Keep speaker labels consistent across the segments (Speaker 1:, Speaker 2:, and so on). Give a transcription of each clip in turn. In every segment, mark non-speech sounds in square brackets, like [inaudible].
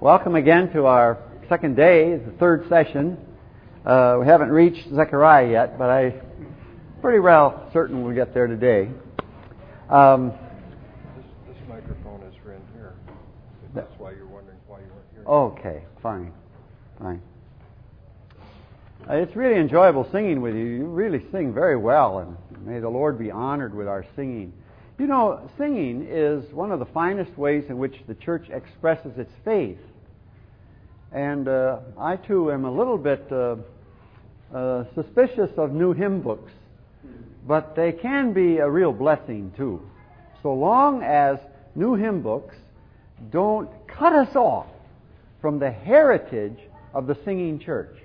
Speaker 1: Welcome again to our second day, the third session. Uh, we haven't reached Zechariah yet, but I'm pretty well certain we'll get there today.
Speaker 2: Um, this, this, microphone is for in here. That's why you're wondering why you weren't here.
Speaker 1: Okay, fine, fine. Uh, it's really enjoyable singing with you. You really sing very well, and may the Lord be honored with our singing. You know, singing is one of the finest ways in which the church expresses its faith. And uh, I too am a little bit uh, uh, suspicious of new hymn books, but they can be a real blessing too, so long as new hymn books don't cut us off from the heritage of the singing church.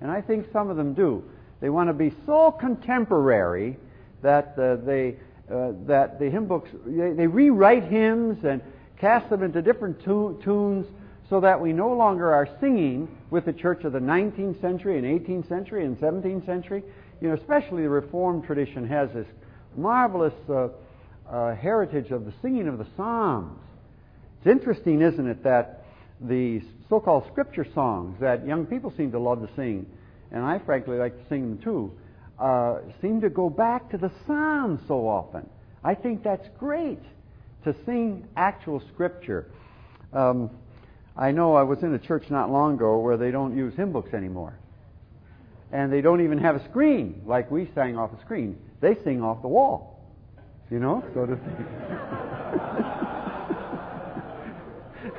Speaker 1: And I think some of them do. They want to be so contemporary that uh, they uh, that the hymn books, they, they, rewrite hymns and cast them into different tu- tunes so that we no longer are singing with the church of the 19th century and 18th century and 17th century. You know, especially the Reformed tradition has this marvelous uh, uh, heritage of the singing of the Psalms. It's interesting, isn't it, that the so-called scripture songs that young people seem to love to sing, and I frankly like to sing them too, uh, seem to go back to the Psalms so often. I think that's great to sing actual Scripture. Um, I know I was in a church not long ago where they don't use hymn books anymore. And they don't even have a screen like we sang off a screen. They sing off the wall. You know, so to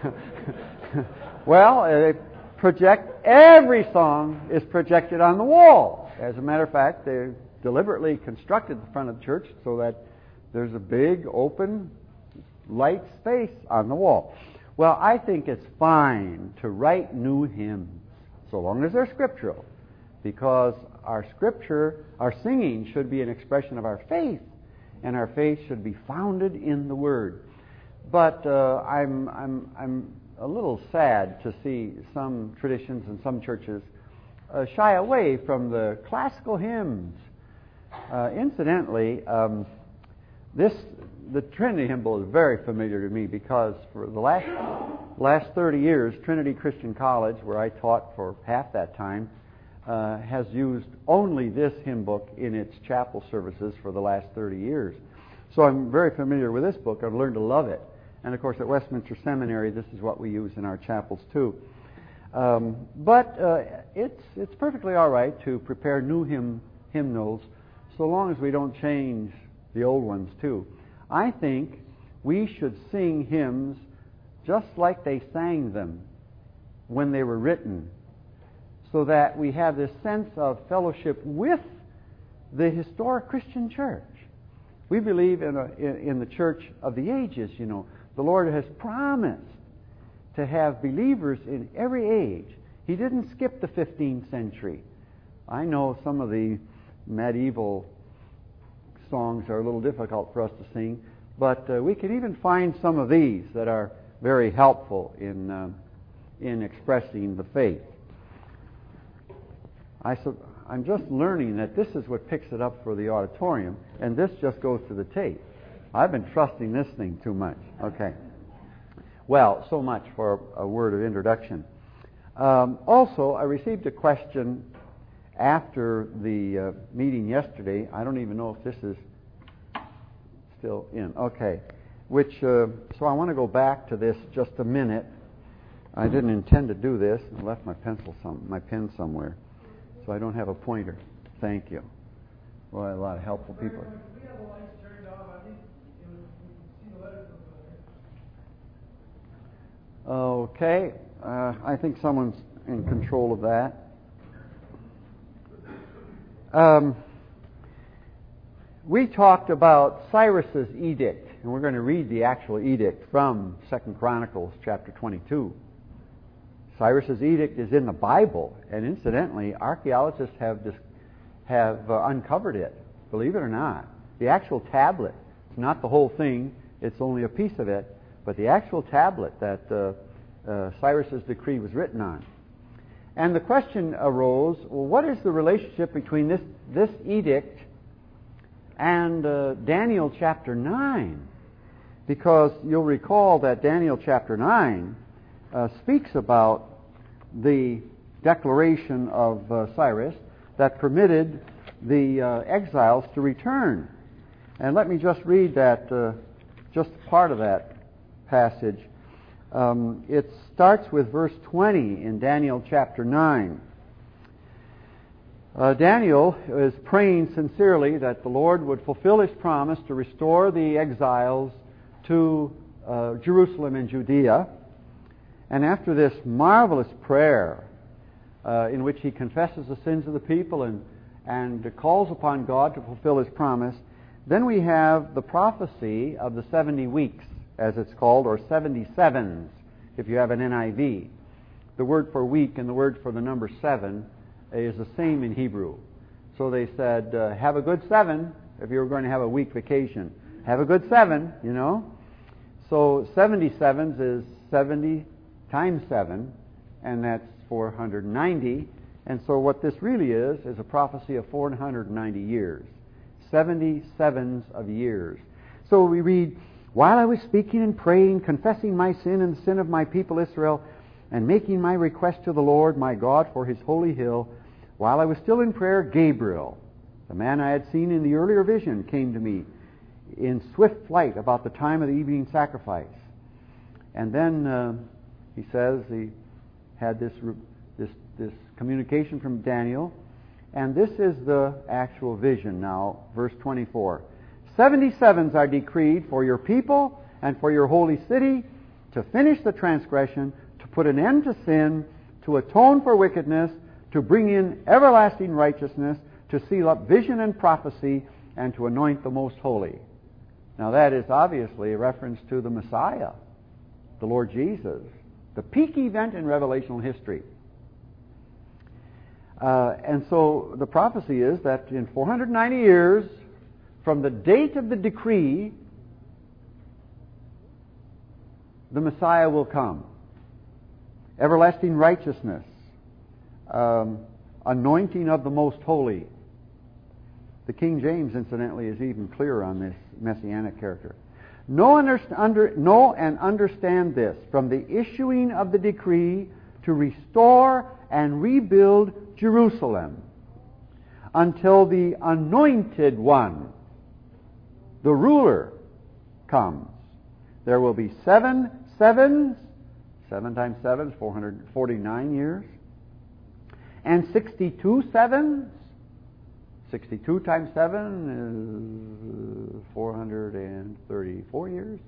Speaker 1: [laughs] well, they project, every song is projected on the wall. As a matter of fact, they deliberately constructed the front of the church so that there's a big open light space on the wall. Well, I think it's fine to write new hymns so long as they're scriptural because our scripture, our singing should be an expression of our faith and our faith should be founded in the word. But uh, I'm, I'm, I'm a little sad to see some traditions and some churches uh, shy away from the classical hymns. Uh, incidentally, um, this the Trinity hymnal is very familiar to me because for the last last 30 years, Trinity Christian College, where I taught for half that time, uh, has used only this hymn book in its chapel services for the last 30 years. So I'm very familiar with this book. I've learned to love it. And of course, at Westminster Seminary, this is what we use in our chapels too. Um, but uh, it's, it's perfectly all right to prepare new hymn, hymnals so long as we don't change the old ones too. I think we should sing hymns just like they sang them when they were written so that we have this sense of fellowship with the historic Christian church. We believe in, a, in, in the church of the ages, you know. The Lord has promised to have believers in every age. He didn't skip the 15th century. I know some of the medieval songs are a little difficult for us to sing, but uh, we can even find some of these that are very helpful in, uh, in expressing the faith. I, I'm just learning that this is what picks it up for the auditorium, and this just goes to the tape. I've been trusting this thing too much. Okay. Well, so much for a word of introduction. Um, also, I received a question after the uh, meeting yesterday. I don't even know if this is still in. Okay. Which, uh, so I want to go back to this just a minute. I didn't intend to do this. I left my pencil some, my pen somewhere, so I don't have a pointer. Thank you. Well, a lot of helpful people. Okay, uh, I think someone's in control of that. Um, we talked about Cyrus's edict, and we're going to read the actual edict from Second Chronicles chapter 22. Cyrus's edict is in the Bible, and incidentally, archaeologists have dis- have uh, uncovered it. Believe it or not, the actual tablet. It's not the whole thing; it's only a piece of it but the actual tablet that uh, uh, Cyrus's decree was written on. And the question arose well, what is the relationship between this, this edict and uh, Daniel chapter 9? Because you'll recall that Daniel chapter 9 uh, speaks about the declaration of uh, Cyrus that permitted the uh, exiles to return. And let me just read that, just part of that passage. Um, it starts with verse 20 in Daniel chapter 9. Uh, Daniel is praying sincerely that the Lord would fulfill his promise to restore the exiles to uh, Jerusalem and Judea. And after this marvelous prayer, uh, in which he confesses the sins of the people and, and calls upon God to fulfill his promise, then we have the prophecy of the 70 weeks, as it's called, or 77s, if you have an NIV. The word for week and the word for the number seven is the same in Hebrew. So they said, uh, have a good seven if you were going to have a week vacation. Have a good seven, you know. So 77s is 70 times 7, and that's 490. And so what this really is, is a prophecy of 490 years. 77s of years. So we read, While I was speaking and praying, confessing my sin and the sin of my people Israel, and making my request to the Lord my God for his holy hill, while I was still in prayer, Gabriel, the man I had seen in the earlier vision, came to me in swift flight about the time of the evening sacrifice. And then uh, he says he had this, this, this communication from Daniel, and this is the actual vision now, verse 24. 77s are decreed for your people and for your holy city to finish the transgression, to put an end to sin, to atone for wickedness, to bring in everlasting righteousness, to seal up vision and prophecy, and to anoint the most holy. Now, that is obviously a reference to the Messiah, the Lord Jesus, the peak event in revelational history. Uh, and so the prophecy is that in 490 years, from the date of the decree, the Messiah will come. Everlasting righteousness, um, anointing of the most holy. The King James, incidentally, is even clearer on this messianic character. Know, under, know and understand this from the issuing of the decree to restore and rebuild Jerusalem until the anointed one, the ruler, comes. There will be seven sevens, seven times seven is 449 years, and 62 sevens. 62 times 7 is 434 years.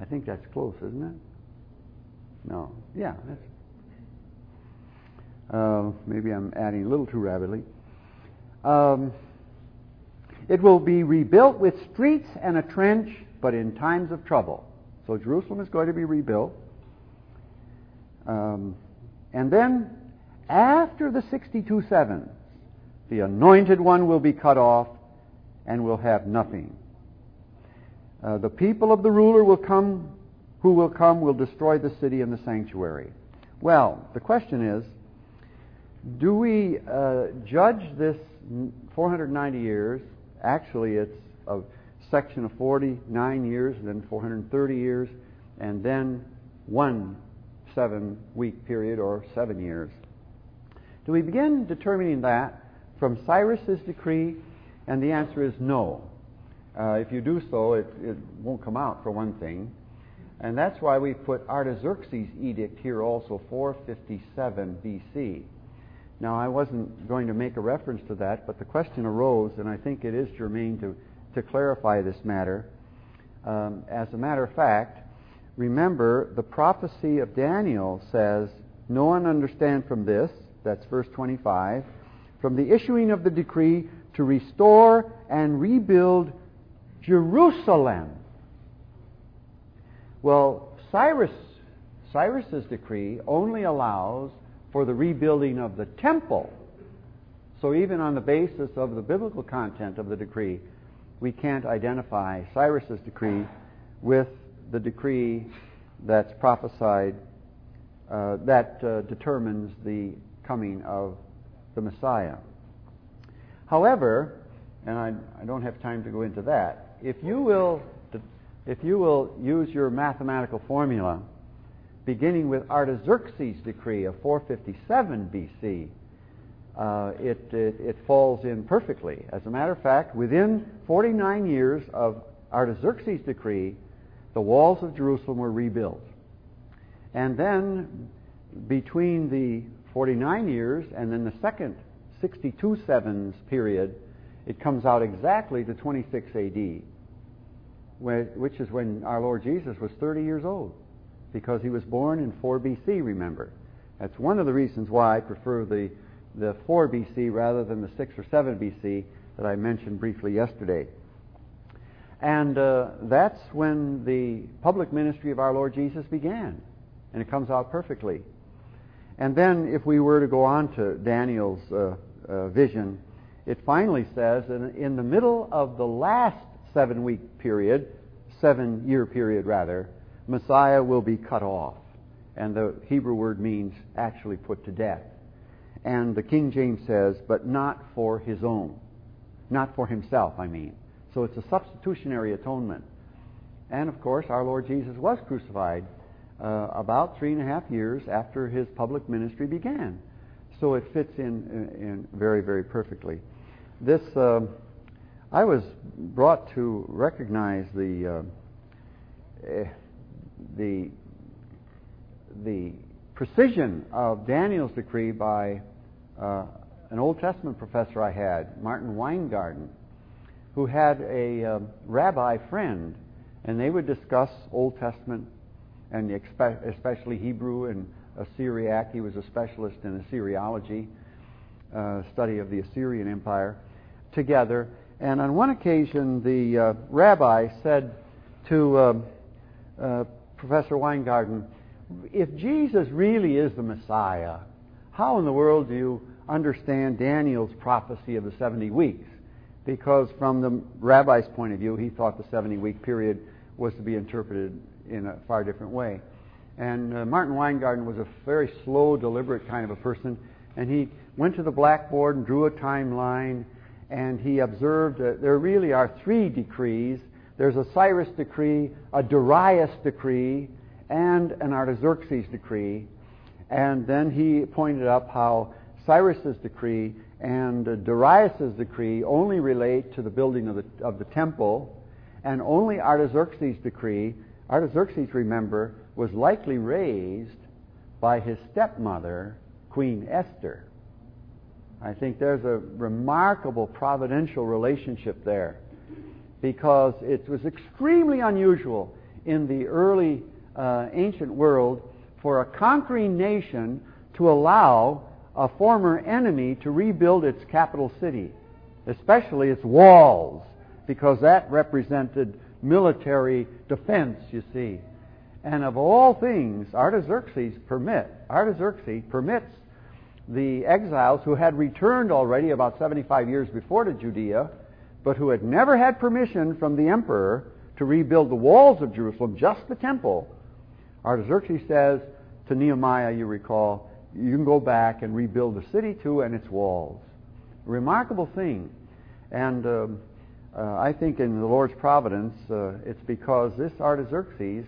Speaker 1: I think that's close, isn't it? No. Yeah, uh, maybe I'm adding a little too rapidly. Um, it will be rebuilt with streets and a trench, but in times of trouble. So Jerusalem is going to be rebuilt. Um, and then, after the 62 sevens, the anointed one will be cut off and will have nothing. Uh, the people of the ruler will come, who will come, will destroy the city and the sanctuary. Well, the question is, do we uh, judge this 490 years? Actually, it's a section of 49 years, and then 430 years, and then one seven week period or seven years. Do we begin determining that from Cyrus's decree? And the answer is no. Uh, if you do so, it, it won't come out, for one thing. And that's why we put Artaxerxes' edict here also, 457 BC. Now, I wasn't going to make a reference to that, but the question arose, and I think it is germane to, to clarify this matter. Um, as a matter of fact, remember the prophecy of Daniel says, No one understand from this, that's verse 25, from the issuing of the decree to restore and rebuild Jerusalem. Well, Cyrus, Cyrus's decree only allows for the rebuilding of the temple. So even on the basis of the biblical content of the decree, we can't identify Cyrus's decree with the decree that's prophesied uh, that uh, determines the coming of the Messiah. However, and I, I, don't have time to go into that, if you will, if you will use your mathematical formula beginning with Artaxerxes' decree of 457 BC, uh, it, it, it, falls in perfectly. As a matter of fact, within 49 years of Artaxerxes' decree, the walls of Jerusalem were rebuilt. And then, between the 49 years and then the second 62 sevens period, it comes out exactly to 26 AD, which is when our Lord Jesus was 30 years old, because he was born in 4 BC, remember. That's one of the reasons why I prefer the, the 4 BC rather than the 6 or 7 BC that I mentioned briefly yesterday. And uh, that's when the public ministry of our Lord Jesus began. And it comes out perfectly. And then, if we were to go on to Daniel's uh, uh, vision, it finally says that in the middle of the last seven week period, seven year period rather, Messiah will be cut off. And the Hebrew word means actually put to death. And the King James says, but not for his own. Not for himself, I mean. So it's a substitutionary atonement. And of course, our Lord Jesus was crucified uh, about three and a half years after his public ministry began. So it fits in, in, in very, very perfectly. This, uh, I was brought to recognize the, uh, the, the precision of Daniel's decree by uh, an Old Testament professor I had, Martin Wyngaarden who had a uh, rabbi friend, and they would discuss Old Testament and especially Hebrew and Assyriac. He was a specialist in Assyriology, uh, study of the Assyrian Empire, together. And on one occasion, the uh, rabbi said to um, uh, Professor Wyngaarden, if Jesus really is the Messiah, how in the world do you understand Daniel's prophecy of the 70 weeks? because from the rabbi's point of view, he thought the 70 week period was to be interpreted in a far different way. And uh, Martin Wyngaarden was a very slow, deliberate kind of a person, and he went to the blackboard and drew a timeline, and he observed that there really are three decrees. There's a Cyrus decree, a Darius decree, and an Artaxerxes decree. And then he pointed up how Cyrus's decree and uh, Darius' decree only relate to the building of the, of the temple, and only Artaxerxes' decree, Artaxerxes, remember, was likely raised by his stepmother, Queen Esther. I think there's a remarkable providential relationship there because it was extremely unusual in the early uh, ancient world for a conquering nation to allow a former enemy to rebuild its capital city, especially its walls, because that represented military defense, you see. And of all things, Artaxerxes permit Artaxerxes permits the exiles who had returned already about 75 years before to Judea, but who had never had permission from the emperor to rebuild the walls of Jerusalem, just the temple. Artaxerxes says to Nehemiah, you recall, you can go back and rebuild the city too and its walls. Remarkable thing. And um, uh, I think in the Lord's providence, uh, it's because this Artaxerxes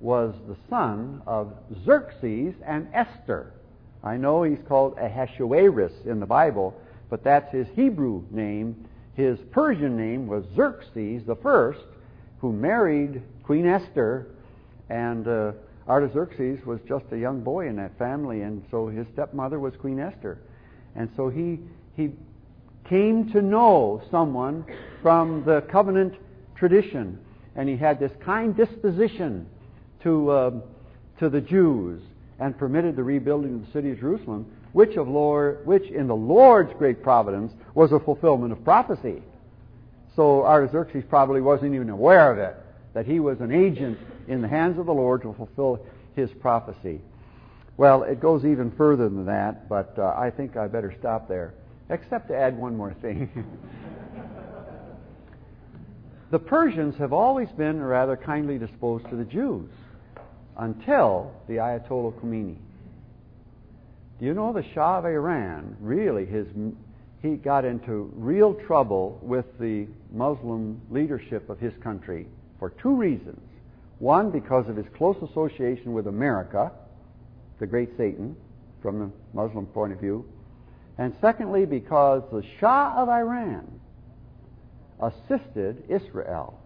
Speaker 1: was the son of Xerxes and Esther. I know he's called Ahasuerus in the Bible, but that's his Hebrew name. His Persian name was Xerxes the first, who married Queen Esther, and uh, Artaxerxes was just a young boy in that family, and so his stepmother was Queen Esther. And so he, he came to know someone from the covenant tradition, and he had this kind disposition to, uh, to the Jews and permitted the rebuilding of the city of Jerusalem, which, of Lord, which in the Lord's great providence was a fulfillment of prophecy. So Artaxerxes probably wasn't even aware of it, that he was an agent in the hands of the Lord to fulfill his prophecy. Well, it goes even further than that, but uh, I think I better stop there, except to add one more thing. [laughs] the Persians have always been rather kindly disposed to the Jews until the Ayatollah Khomeini. Do you know the Shah of Iran really his he got into real trouble with the Muslim leadership of his country for two reasons. One, because of his close association with America, the great Satan, from the Muslim point of view. And secondly, because the Shah of Iran assisted Israel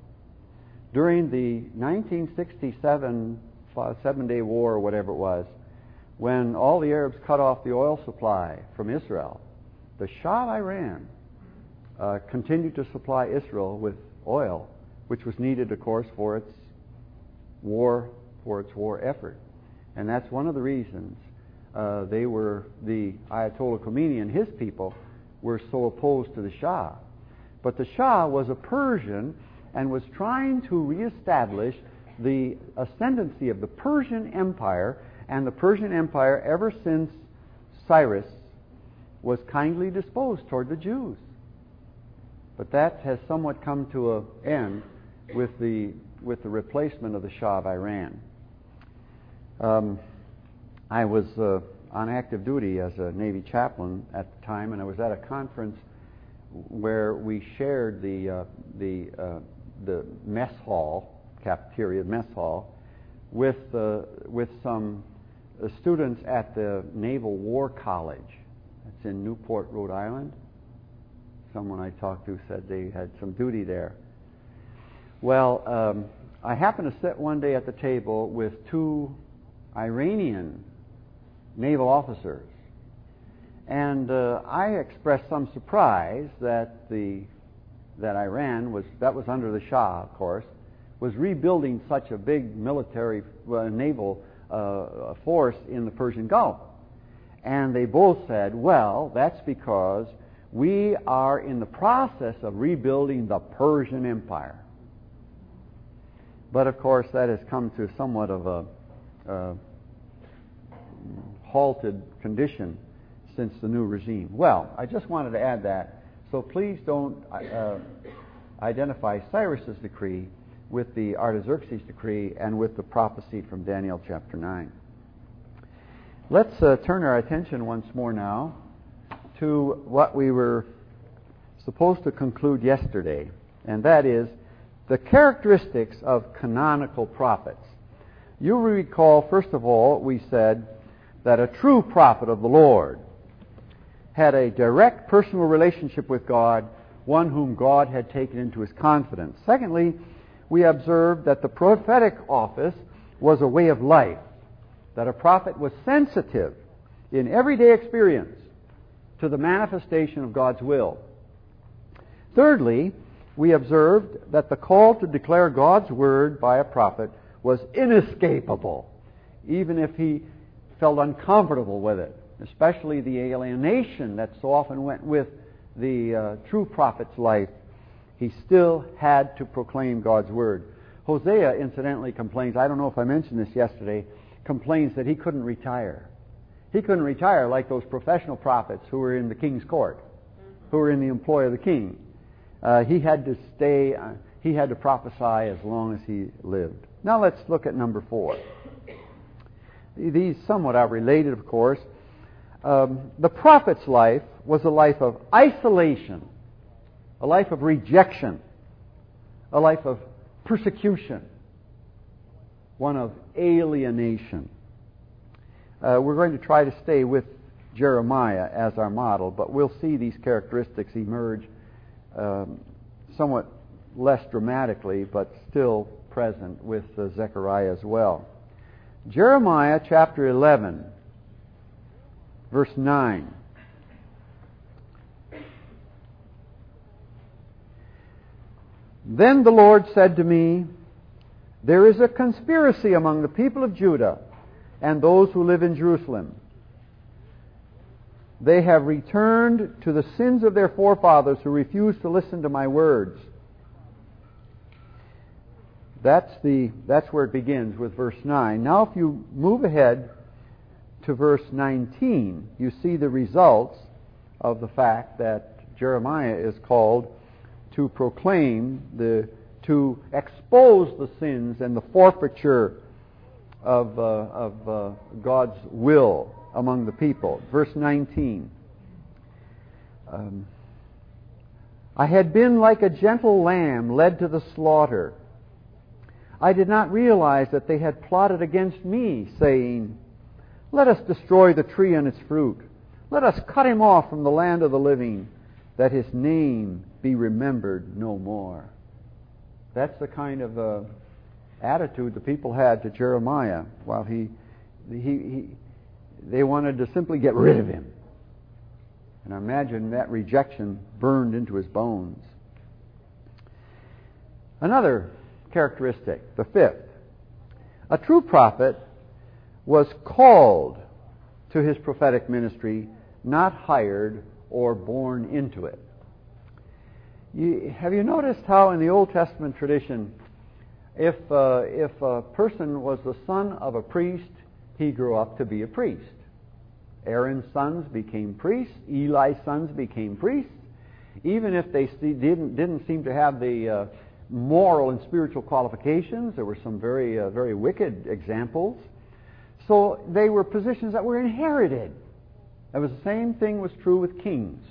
Speaker 1: during the 1967 uh, Seven Day War, or whatever it was, when all the Arabs cut off the oil supply from Israel. The Shah of Iran uh, continued to supply Israel with oil, which was needed, of course, for its war for its war effort, and that's one of the reasons uh, they were the Ayatollah Khomeini and his people were so opposed to the Shah. But the Shah was a Persian and was trying to reestablish the ascendancy of the Persian Empire, and the Persian Empire, ever since Cyrus, was kindly disposed toward the Jews. But that has somewhat come to an end with the, with the replacement of the Shah of Iran. Um, I was uh, on active duty as a Navy chaplain at the time, and I was at a conference where we shared the uh, the uh, the mess hall cafeteria mess hall with uh, with some uh, students at the Naval War College. That's in Newport, Rhode Island. Someone I talked to said they had some duty there. Well, um, I happened to sit one day at the table with two Iranian naval officers. And uh, I expressed some surprise that the that Iran was that was under the Shah, of course, was rebuilding such a big military uh, naval uh, force in the Persian Gulf. And they both said, "Well, that's because we are in the process of rebuilding the Persian Empire." But of course, that has come to somewhat of a uh, halted condition since the new regime. Well, I just wanted to add that. So please don't uh, identify Cyrus's decree with the Artaxerxes decree and with the prophecy from Daniel chapter 9. Let's uh, turn our attention once more now to what we were supposed to conclude yesterday, and that is the characteristics of canonical prophets. You recall, first of all, we said that a true prophet of the Lord had a direct personal relationship with God, one whom God had taken into his confidence. Secondly, we observed that the prophetic office was a way of life, that a prophet was sensitive in everyday experience to the manifestation of God's will. Thirdly, we observed that the call to declare God's word by a prophet was inescapable, even if he felt uncomfortable with it, especially the alienation that so often went with the uh, true prophet's life. He still had to proclaim God's word. Hosea, incidentally, complains, I don't know if I mentioned this yesterday, complains that he couldn't retire. He couldn't retire like those professional prophets who were in the king's court, who were in the employ of the king. Uh, he had to stay, uh, he had to prophesy as long as he lived. Now let's look at number four. These somewhat are related, of course. Um, the prophet's life was a life of isolation, a life of rejection, a life of persecution, one of alienation. Uh, we're going to try to stay with Jeremiah as our model, but we'll see these characteristics emerge um, somewhat less dramatically, but still present with uh, Zechariah as well. Jeremiah chapter 11, verse 9. Then the Lord said to me, There is a conspiracy among the people of Judah and those who live in Jerusalem. They have returned to the sins of their forefathers who refused to listen to my words. That's, the, that's where it begins with verse 9. Now, if you move ahead to verse 19, you see the results of the fact that Jeremiah is called to proclaim the to expose the sins and the forfeiture of, uh, of uh, God's will among the people. Verse 19. Um, I had been like a gentle lamb led to the slaughter I did not realize that they had plotted against me, saying, Let us destroy the tree and its fruit. Let us cut him off from the land of the living, that his name be remembered no more. That's the kind of uh, attitude the people had to Jeremiah while he, he, he, they wanted to simply get rid of him. And I imagine that rejection burned into his bones. Another characteristic, the fifth. A true prophet was called to his prophetic ministry, not hired or born into it. You, have you noticed how in the Old Testament tradition, if, uh, if a person was the son of a priest, he grew up to be a priest. Aaron's sons became priests. Eli's sons became priests. Even if they didn't, didn't seem to have the uh, moral and spiritual qualifications, there were some very, uh, very wicked examples. So they were positions that were inherited. That was the same thing was true with kings.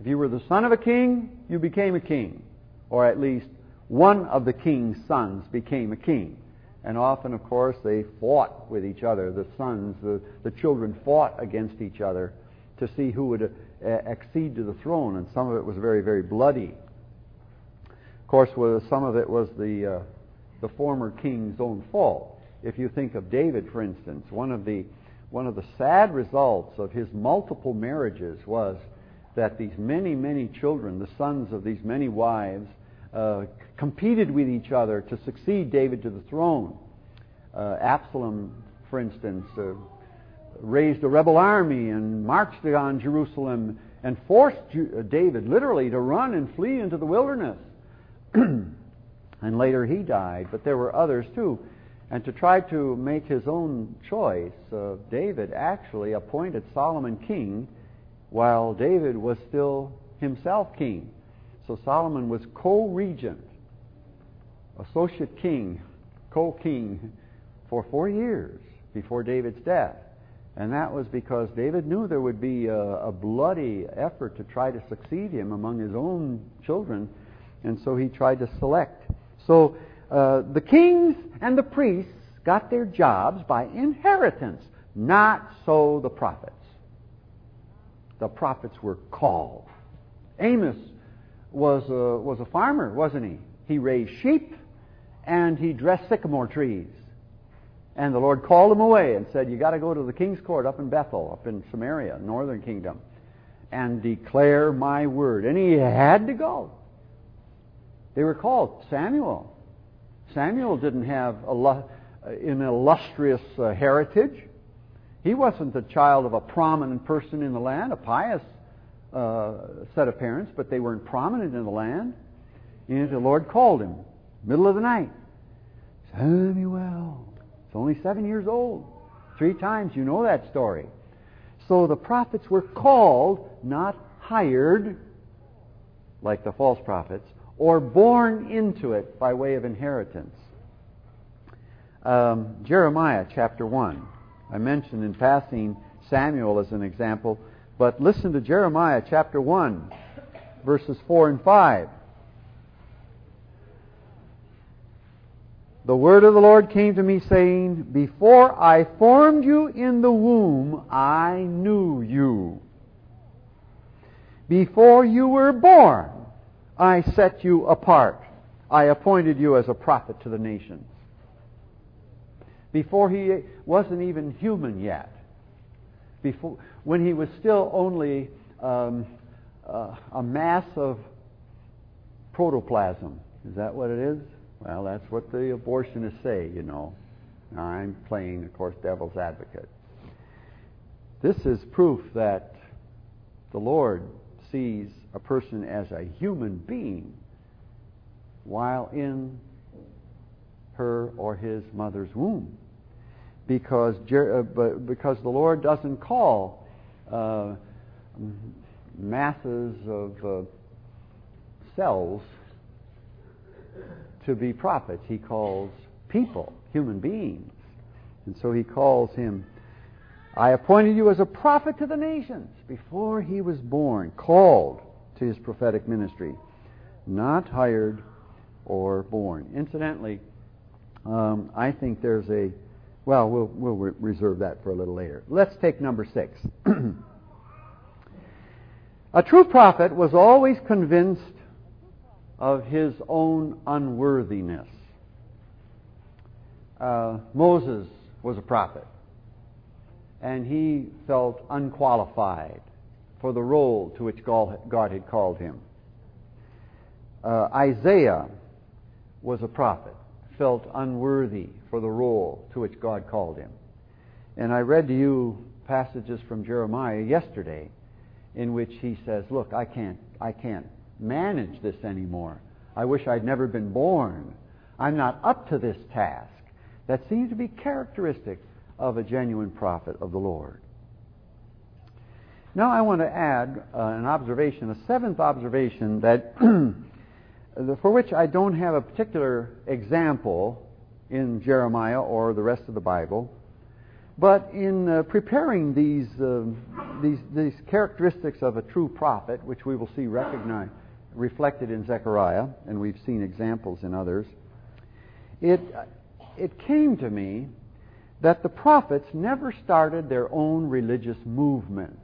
Speaker 1: If you were the son of a king, you became a king. Or at least one of the king's sons became a king. And often, of course, they fought with each other. The sons, the, the children fought against each other to see who would uh, accede to the throne, and some of it was very, very bloody. Of course, some of it was the, uh, the former king's own fault. If you think of David, for instance, one of the, one of the sad results of his multiple marriages was that these many, many children, the sons of these many wives, uh, competed with each other to succeed David to the throne. Uh, Absalom, for instance, uh, raised a rebel army and marched on Jerusalem and forced uh, David literally to run and flee into the wilderness. [clears throat] and later he died, but there were others too. And to try to make his own choice, uh, David actually appointed Solomon king while David was still himself king. So Solomon was co regent, associate king, co king for four years before David's death. And that was because David knew there would be a, a, bloody effort to try to succeed him among his own children, and so he tried to select. So uh, the kings and the priests got their jobs by inheritance, not so the prophets. The prophets were called. Amos was a, was a farmer, wasn't he? He raised sheep and he dressed sycamore trees. And the Lord called him away and said, You got to go to the king's court up in Bethel, up in Samaria, northern kingdom, and declare my word. And he had to go. They were called Samuel. Samuel didn't have an illustrious uh, heritage. He wasn't the child of a prominent person in the land, a pious uh, set of parents, but they weren't prominent in the land. And the Lord called him, middle of the night. Samuel. It's only seven years old. Three times, you know that story. So the prophets were called, not hired, like the false prophets, or born into it by way of inheritance. Um, Jeremiah chapter 1. I mentioned in passing Samuel as an example. But listen to Jeremiah chapter 1, verses 4 and 5. The word of the Lord came to me, saying, Before I formed you in the womb, I knew you. Before you were born, I set you apart. I appointed you as a prophet to the nations. Before he wasn't even human yet. Before, when he was still only um, uh, a mass of protoplasm. Is that what it is? Well, that's what the abortionists say, you know. I'm playing, of course, devil's advocate. This is proof that the Lord sees a person as a human being while in her or his mother's womb. Because, uh, because the Lord doesn't call uh, masses of uh, cells to be prophets. He calls people, human beings. And so he calls him, I appointed you as a prophet to the nations before he was born, called to his prophetic ministry, not hired or born. Incidentally, Um, I think there's a, well, we'll, we'll re- reserve that for a little later. Let's take number six. [clears throat] a true prophet was always convinced of his own unworthiness. Uh, Moses was a prophet, and he felt unqualified for the role to which God had called him. Uh, Isaiah was a prophet, felt unworthy for the role to which God called him. And I read to you passages from Jeremiah yesterday in which he says, "Look, I can't I can't manage this anymore. I wish I'd never been born. I'm not up to this task." That seems to be characteristic of a genuine prophet of the Lord. Now I want to add uh, an observation, a seventh observation that [clears throat] for which I don't have a particular example in Jeremiah or the rest of the Bible. But in uh, preparing these, uh, these, these characteristics of a true prophet, which we will see recognized, reflected in Zechariah, and we've seen examples in others, it, it came to me that the prophets never started their own religious movements.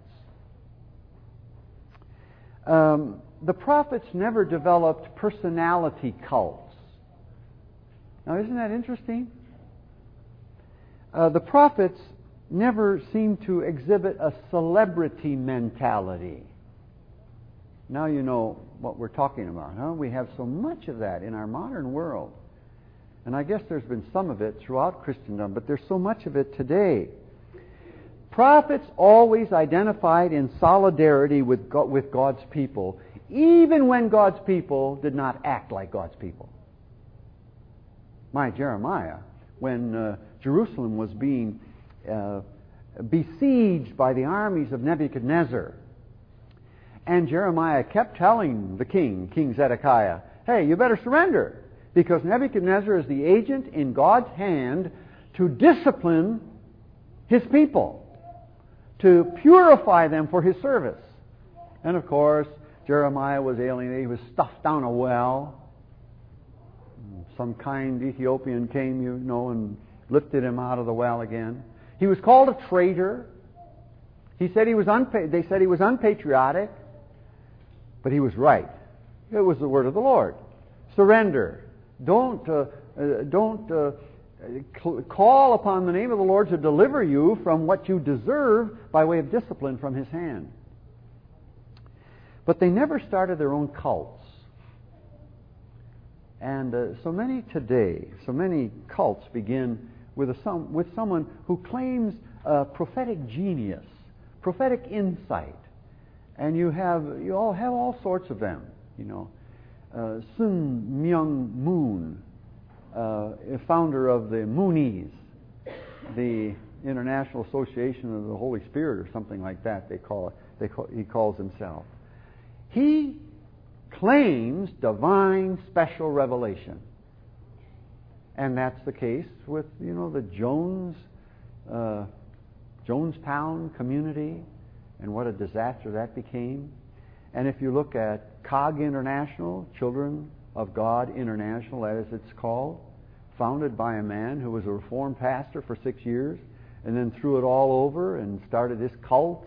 Speaker 1: Um, the prophets never developed personality cults. Now, isn't that interesting? Uh, the prophets never seemed to exhibit a celebrity mentality. Now you know what we're talking about, huh? We have so much of that in our modern world. And I guess there's been some of it throughout Christendom, but there's so much of it today. Prophets always identified in solidarity with, God, with God's people, even when God's people did not act like God's people. My Jeremiah, when uh, Jerusalem was being uh, besieged by the armies of Nebuchadnezzar, and Jeremiah kept telling the king, King Zedekiah, hey, you better surrender, because Nebuchadnezzar is the agent in God's hand to discipline his people, to purify them for his service. And of course, Jeremiah was alienated. He was stuffed down a well. Some kind Ethiopian came, you know, and lifted him out of the well again. He was called a traitor. He said he was unpa- they said he was unpatriotic, but he was right. It was the word of the Lord. Surrender. Don't uh, uh, don't uh, call upon the name of the Lord to deliver you from what you deserve by way of discipline from His hand. But they never started their own cults. And uh, so many today, so many cults begin with, a, some, with someone who claims prophetic genius, prophetic insight. And you have, you all have all sorts of them, you know. Uh, Sun Myung Moon, uh, founder of the Moonies, the International Association of the Holy Spirit, or something like that. They call it. They call, he calls himself. He claims divine special revelation. And that's the case with, you know, the Jones, uh, Jonestown community and what a disaster that became. And if you look at COG International, Children of God International, as it's called, founded by a man who was a Reformed pastor for six years and then threw it all over and started this cult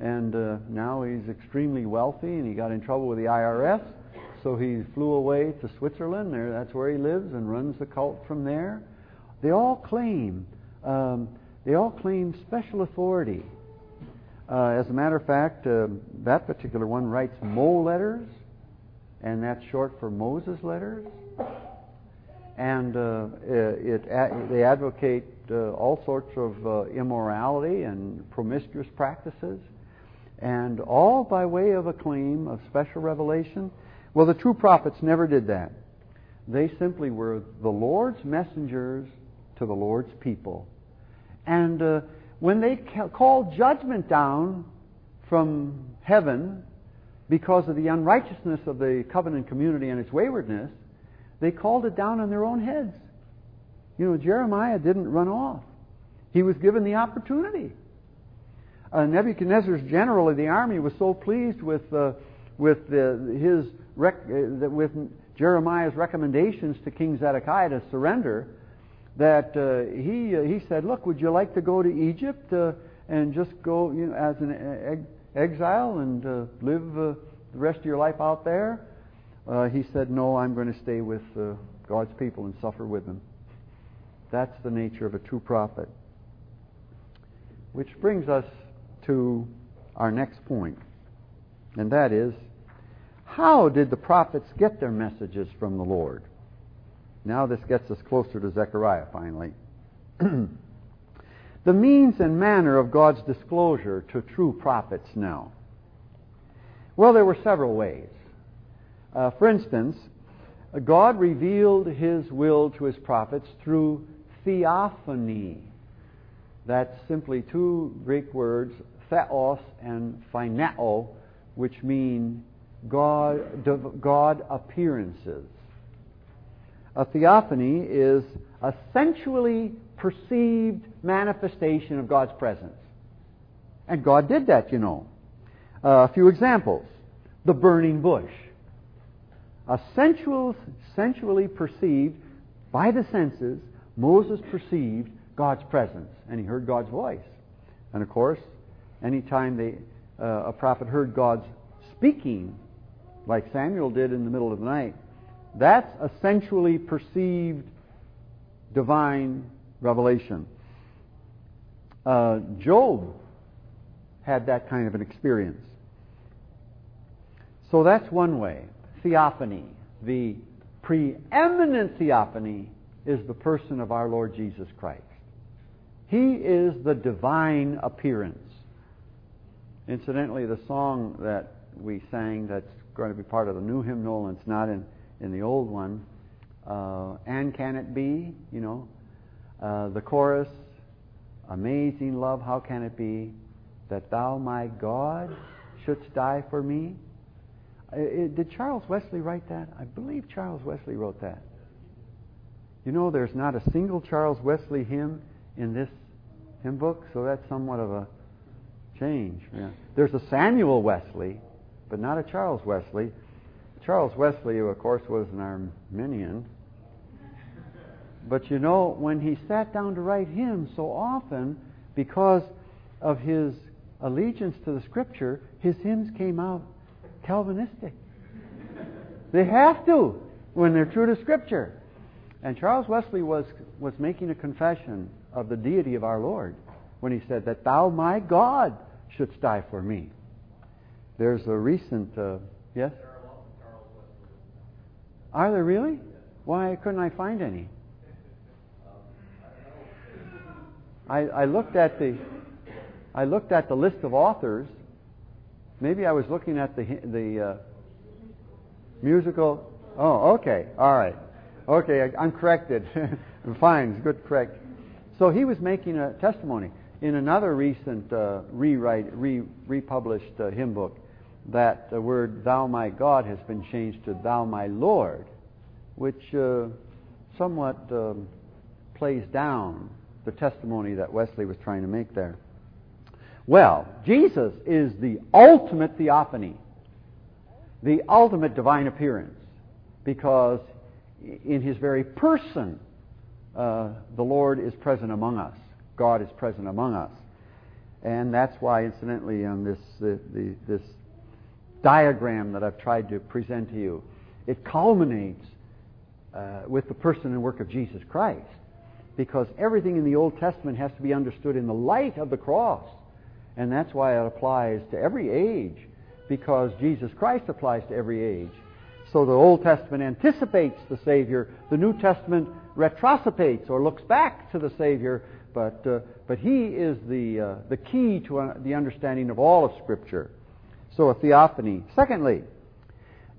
Speaker 1: and uh, now he's extremely wealthy, and he got in trouble with the IRS, so he flew away to Switzerland. There, that's where he lives, and runs the cult from there. They all claim, um, they all claim special authority. Uh, as a matter of fact, uh, that particular one writes Mo letters, and that's short for Moses letters. And uh, it, it, they advocate uh, all sorts of uh, immorality and promiscuous practices and all by way of a claim of special revelation. Well, the true prophets never did that. They simply were the Lord's messengers to the Lord's people. And uh, when they ca- called judgment down from heaven because of the unrighteousness of the covenant community and its waywardness, they called it down on their own heads. You know, Jeremiah didn't run off. He was given the opportunity uh, Nebuchadnezzar's general of the army was so pleased with uh, with his rec- uh, with Jeremiah's recommendations to King Zedekiah to surrender that uh, he uh, he said, "Look, would you like to go to Egypt and just go you know, as an exile and uh, live uh, the rest of your life out there?" Uh, he said, "No, I'm going to stay with uh, God's people and suffer with them." That's the nature of a true prophet. Which brings us to our next point, and that is how did the prophets get their messages from the Lord? Now, this gets us closer to Zechariah finally. [clears throat] the means and manner of God's disclosure to true prophets now. Well, there were several ways. Uh, for instance, God revealed his will to his prophets through theophany. That's simply two Greek words, theos and phaino, which mean God, God appearances. A theophany is a sensually perceived manifestation of God's presence. And God did that, you know. Uh, a few examples. The burning bush. A sensual, sensually perceived, by the senses, Moses perceived God's presence and he heard God's voice. And of course, anytime they, uh, a prophet heard God's speaking, like Samuel did in the middle of the night, that's a sensually perceived divine revelation. Uh, Job had that kind of an experience. So that's one way. Theophany. The preeminent theophany is the person of our Lord Jesus Christ. He is the divine appearance. Incidentally, the song that we sang that's going to be part of the new hymnal and it's not in, in the old one, uh, and can it be? You know, uh, the chorus, amazing love, how can it be that thou, my God, shouldst die for me? Did Charles Wesley write that? I believe Charles Wesley wrote that. You know, there's not a single Charles Wesley hymn in this hymn book, so that's somewhat of a change. Yeah. There's a Samuel Wesley, but not a Charles Wesley. Charles Wesley, of course, was an Arminian. But you know, when he sat down to write hymns so often, because of his allegiance to the Scripture, his hymns came out Calvinistic. They have to when they're true to Scripture. And Charles Wesley was, was making a confession of the deity of our Lord when he said, That thou, my God, shouldst die for me. There's a recent, uh, yes? Are there really? Why couldn't I find any? I, I looked at the I looked at the list of authors. Maybe I was looking at the the uh, musical. Oh, okay, all right. Okay, I, am corrected. [laughs] Fine, good correct. So he was making a testimony in another recent uh, rewrite, re, republished uh, hymn book that the word "Thou my God" has been changed to "Thou my Lord," which uh, somewhat um, plays down the testimony that Wesley was trying to make there. Well, Jesus is the ultimate theophany, the ultimate divine appearance, because in his very person, uh, the Lord is present among us. God is present among us. And that's why, incidentally, on this, the, the, this diagram that I've tried to present to you, it culminates uh, with the person and work of Jesus Christ. Because everything in the Old Testament has to be understood in the light of the cross. And that's why it applies to every age, because Jesus Christ applies to every age. So the Old Testament anticipates the Savior. The New Testament retrocipates or looks back to the Savior. But, uh, but He is the, uh, the key to uh, the understanding of all of Scripture. So a theophany. Secondly,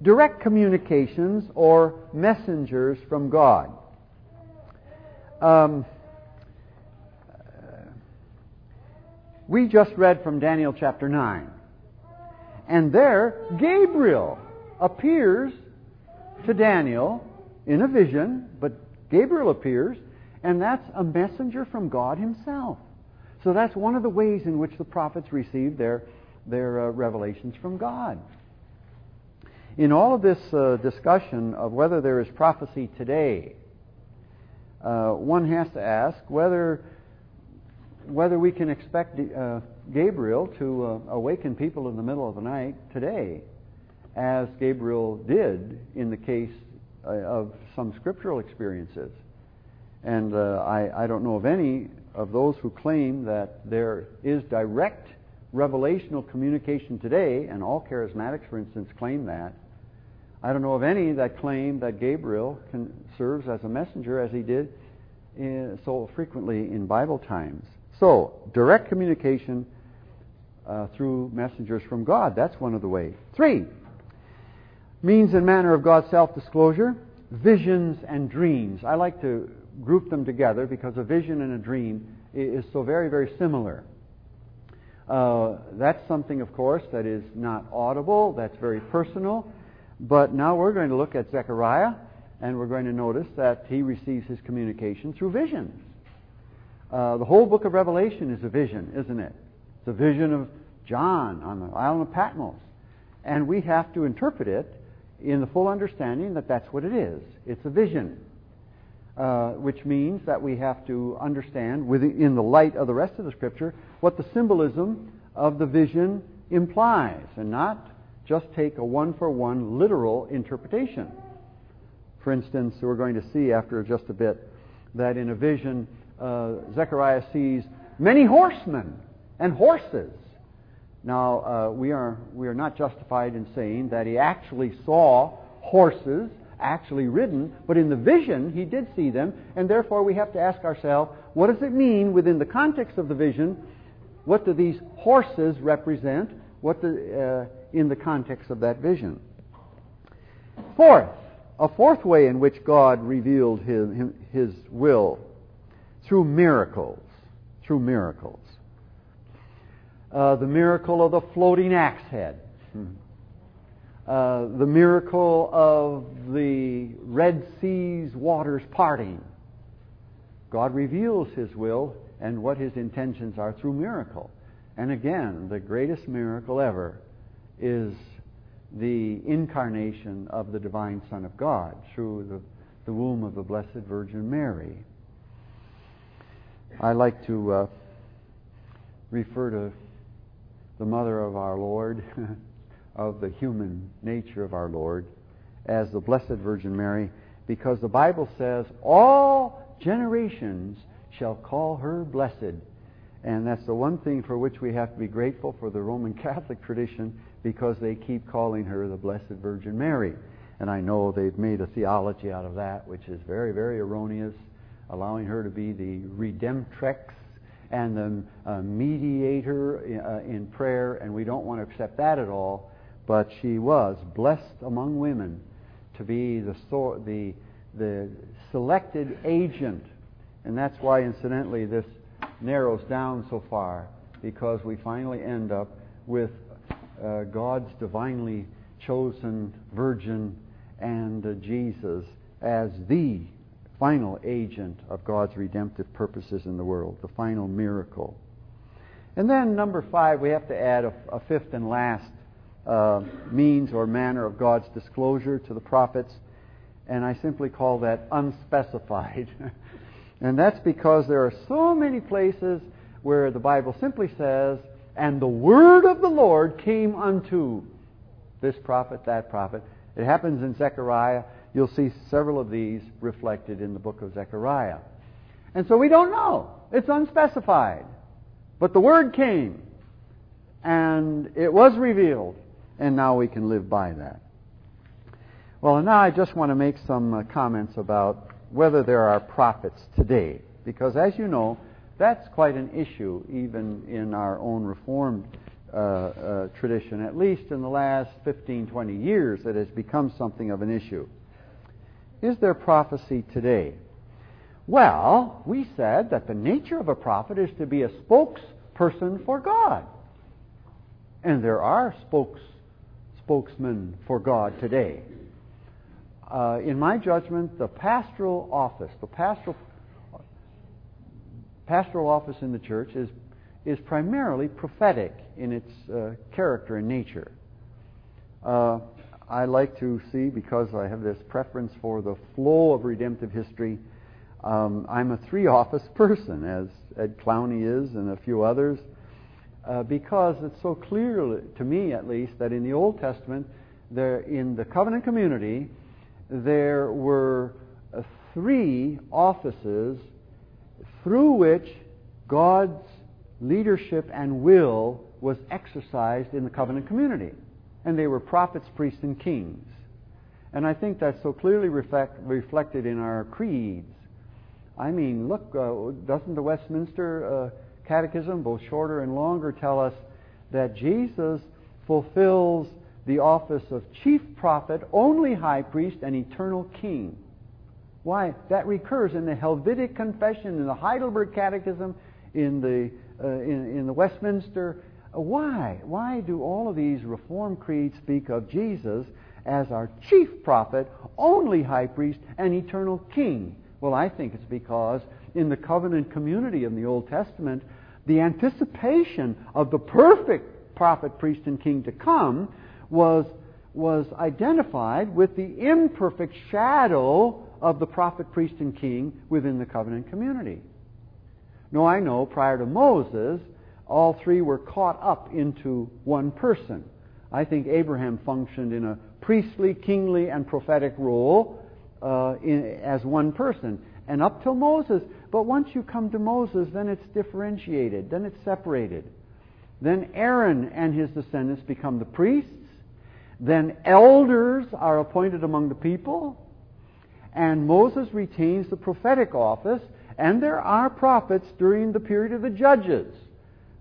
Speaker 1: direct communications or messengers from God. Um, we just read from Daniel chapter 9. And there, Gabriel appears to Daniel in a vision, but Gabriel appears, and that's a messenger from God Himself. So that's one of the ways in which the prophets received their, their uh, revelations from God. In all of this uh, discussion of whether there is prophecy today, uh, one has to ask whether whether we can expect uh, Gabriel to uh, awaken people in the middle of the night today, as Gabriel did in the case uh, of some scriptural experiences. And uh, I, I don't know of any of those who claim that there is direct revelational communication today, and all charismatics, for instance, claim that. I don't know of any that claim that Gabriel can, serves as a messenger as he did in, so frequently in Bible times. So, direct communication uh, through messengers from God. That's one of the ways. Three, means and manner of God's self disclosure, visions and dreams. I like to group them together because a vision and a dream is so very, very similar. Uh, that's something, of course, that is not audible, that's very personal. But now we're going to look at Zechariah, and we're going to notice that he receives his communication through visions. Uh, the whole book of Revelation is a vision, isn't it? It's a vision of John on the island of Patmos. And we have to interpret it in the full understanding that that's what it is. It's a vision, uh, which means that we have to understand, within, the light of the rest of the Scripture, what the symbolism of the vision implies, and not just take a one for one literal interpretation. For instance, we're going to see after just a bit that in a vision, uh, Zechariah sees many horsemen and horses. Now, uh, we, are, we are not justified in saying that he actually saw horses actually ridden, but in the vision he did see them, and therefore we have to ask ourselves what does it mean within the context of the vision? What do these horses represent? What the, uh, in the context of that vision? Fourth, a fourth way in which God revealed his, his will through miracles. Through miracles. Uh, the miracle of the floating axe head. Uh, the miracle of the Red Sea's waters parting. God reveals His will and what His intentions are through miracle. And again, the greatest miracle ever is the incarnation of the divine Son of God through the, the womb of the Blessed Virgin Mary. I like to uh, refer to the mother of our Lord, [laughs] of the human nature of our Lord, as the Blessed Virgin Mary, because the Bible says, All generations shall call her blessed. And that's the one thing for which we have to be grateful for the Roman [laughs] Catholic tradition because they keep calling her the Blessed Virgin Mary. And I know they've made a theology out of that, which is very, very erroneous, allowing her to be the redemptrix and the uh, mediator uh, in prayer, and we don't want to accept that at all. But she was blessed among women to be the, the, the selected agent. And that's why, incidentally, this narrows down so far, because we finally end up with uh, God's divinely chosen virgin and uh, Jesus as the final agent of God's redemptive purposes in the world, the final miracle. And then, number five, we have to add a, a fifth and last uh, means or manner of God's disclosure to the prophets, and I simply call that unspecified. [laughs] and that's because there are so many places where the Bible simply says, and the word of the Lord came unto this prophet, that prophet. It happens in Zechariah. You'll see several of these reflected in the book of Zechariah. And so we don't know. It's unspecified. But the word came, and it was revealed, and now we can live by that. Well, and now I just want to make some uh, comments about whether there are prophets today, because as you know, that's quite an issue even in our own Reformed uh, uh, tradition. At least in the last 15, 20 years, it has become something of an issue. Is there prophecy today? Well, we said that the nature of a prophet is to be a spokesperson for God. And there are spokes, spokesmen for God today. Uh, in my judgment, the pastoral office, the pastoral, pastoral office in the church is, is primarily prophetic in its uh, character and nature. Uh, I like to see, because I have this preference for the flow of redemptive history, Um, I'm a three office person, as Ed Clowney is and a few others, uh, because it's so clear to me, at least, that in the Old Testament, there in the covenant community, there were three offices through which God's leadership and will was exercised in the covenant community. And they were prophets, priests, and kings. And I think that's so clearly reflect, reflected in our creeds. I mean, look, uh, doesn't the Westminster uh, Catechism, both shorter and longer, tell us that Jesus fulfills the office of chief prophet, only high priest, and eternal king? Why? That recurs in the Helvetic Confession, in the Heidelberg Catechism, in the, uh, in, in the Westminster. Why? Why do all of these Reformed creeds speak of Jesus as our chief prophet, only high priest, and eternal king? Well, I think it's because in the covenant community in the Old Testament, the anticipation of the perfect prophet, priest, and king to come was, was identified with the imperfect shadow of the prophet, priest, and king within the covenant community. No, I know prior to Moses, all three were caught up into one person. I think Abraham functioned in a priestly, kingly, and prophetic role uh, in, as one person. And up till Moses, but once you come to Moses, then it's differentiated, then it's separated. Then Aaron and his descendants become the priests. Then elders are appointed among the people and Moses retains the prophetic office, and there are prophets during the period of the judges.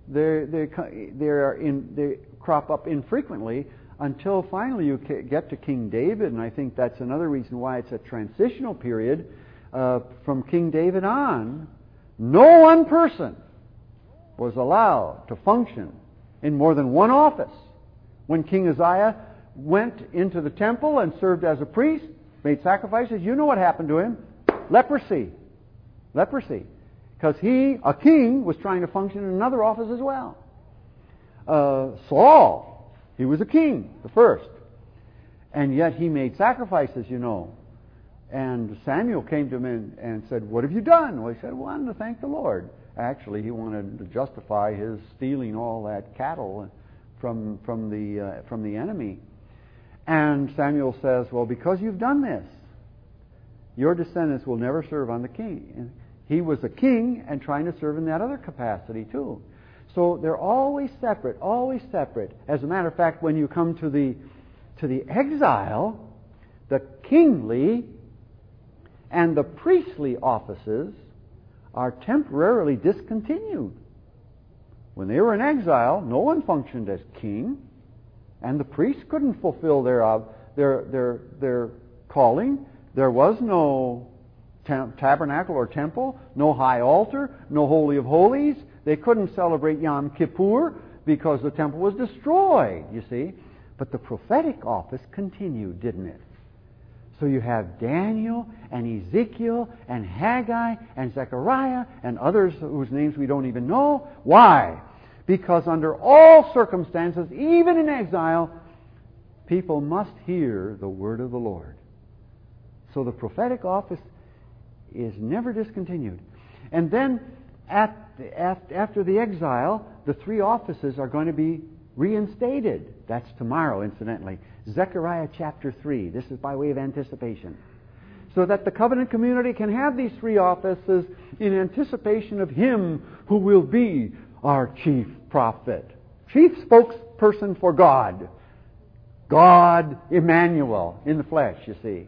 Speaker 1: They're, they they're in, they crop up infrequently until finally you get to King David, and I think that's another reason why it's a transitional period. Uh, from King David on, no one person was allowed to function in more than one office. When King Uzziah went into the temple and served as a priest, made sacrifices. You know what happened to him leprosy. Leprosy. Because he, a king, was trying to function in another office as well. Uh, Saul, he was a king, the first. And yet he made sacrifices, you know. And Samuel came to him and, and said, What have you done? Well, he said, Well, I wanted to thank the Lord. Actually, he wanted to justify his stealing all that cattle from, from, the, uh, from the enemy. And Samuel says, Well, because you've done this, your descendants will never serve on the king. And he was a king and trying to serve in that other capacity too. So they're always separate, always separate. As a matter of fact, when you come to the to the exile, the kingly and the priestly offices are temporarily discontinued. When they were in exile, no one functioned as king. And the priests couldn't fulfill their, uh, their, their, their calling. There was no tabernacle or temple, no high altar, no Holy of Holies. They couldn't celebrate Yom Kippur because the temple was destroyed, you see. But the prophetic office continued, didn't it? So you have Daniel and Ezekiel and Haggai and Zechariah and others whose names we don't even know. Why? Because under all circumstances, even in exile, people must hear the word of the Lord. So the prophetic office is never discontinued. And then at, at, after the exile, the three offices are going to be reinstated. That's tomorrow, incidentally. Zechariah chapter 3. This is by way of anticipation. So that the covenant community can have these three offices in anticipation of Him who will be our chief prophet, chief spokesperson for God. God Emmanuel in the flesh, you see.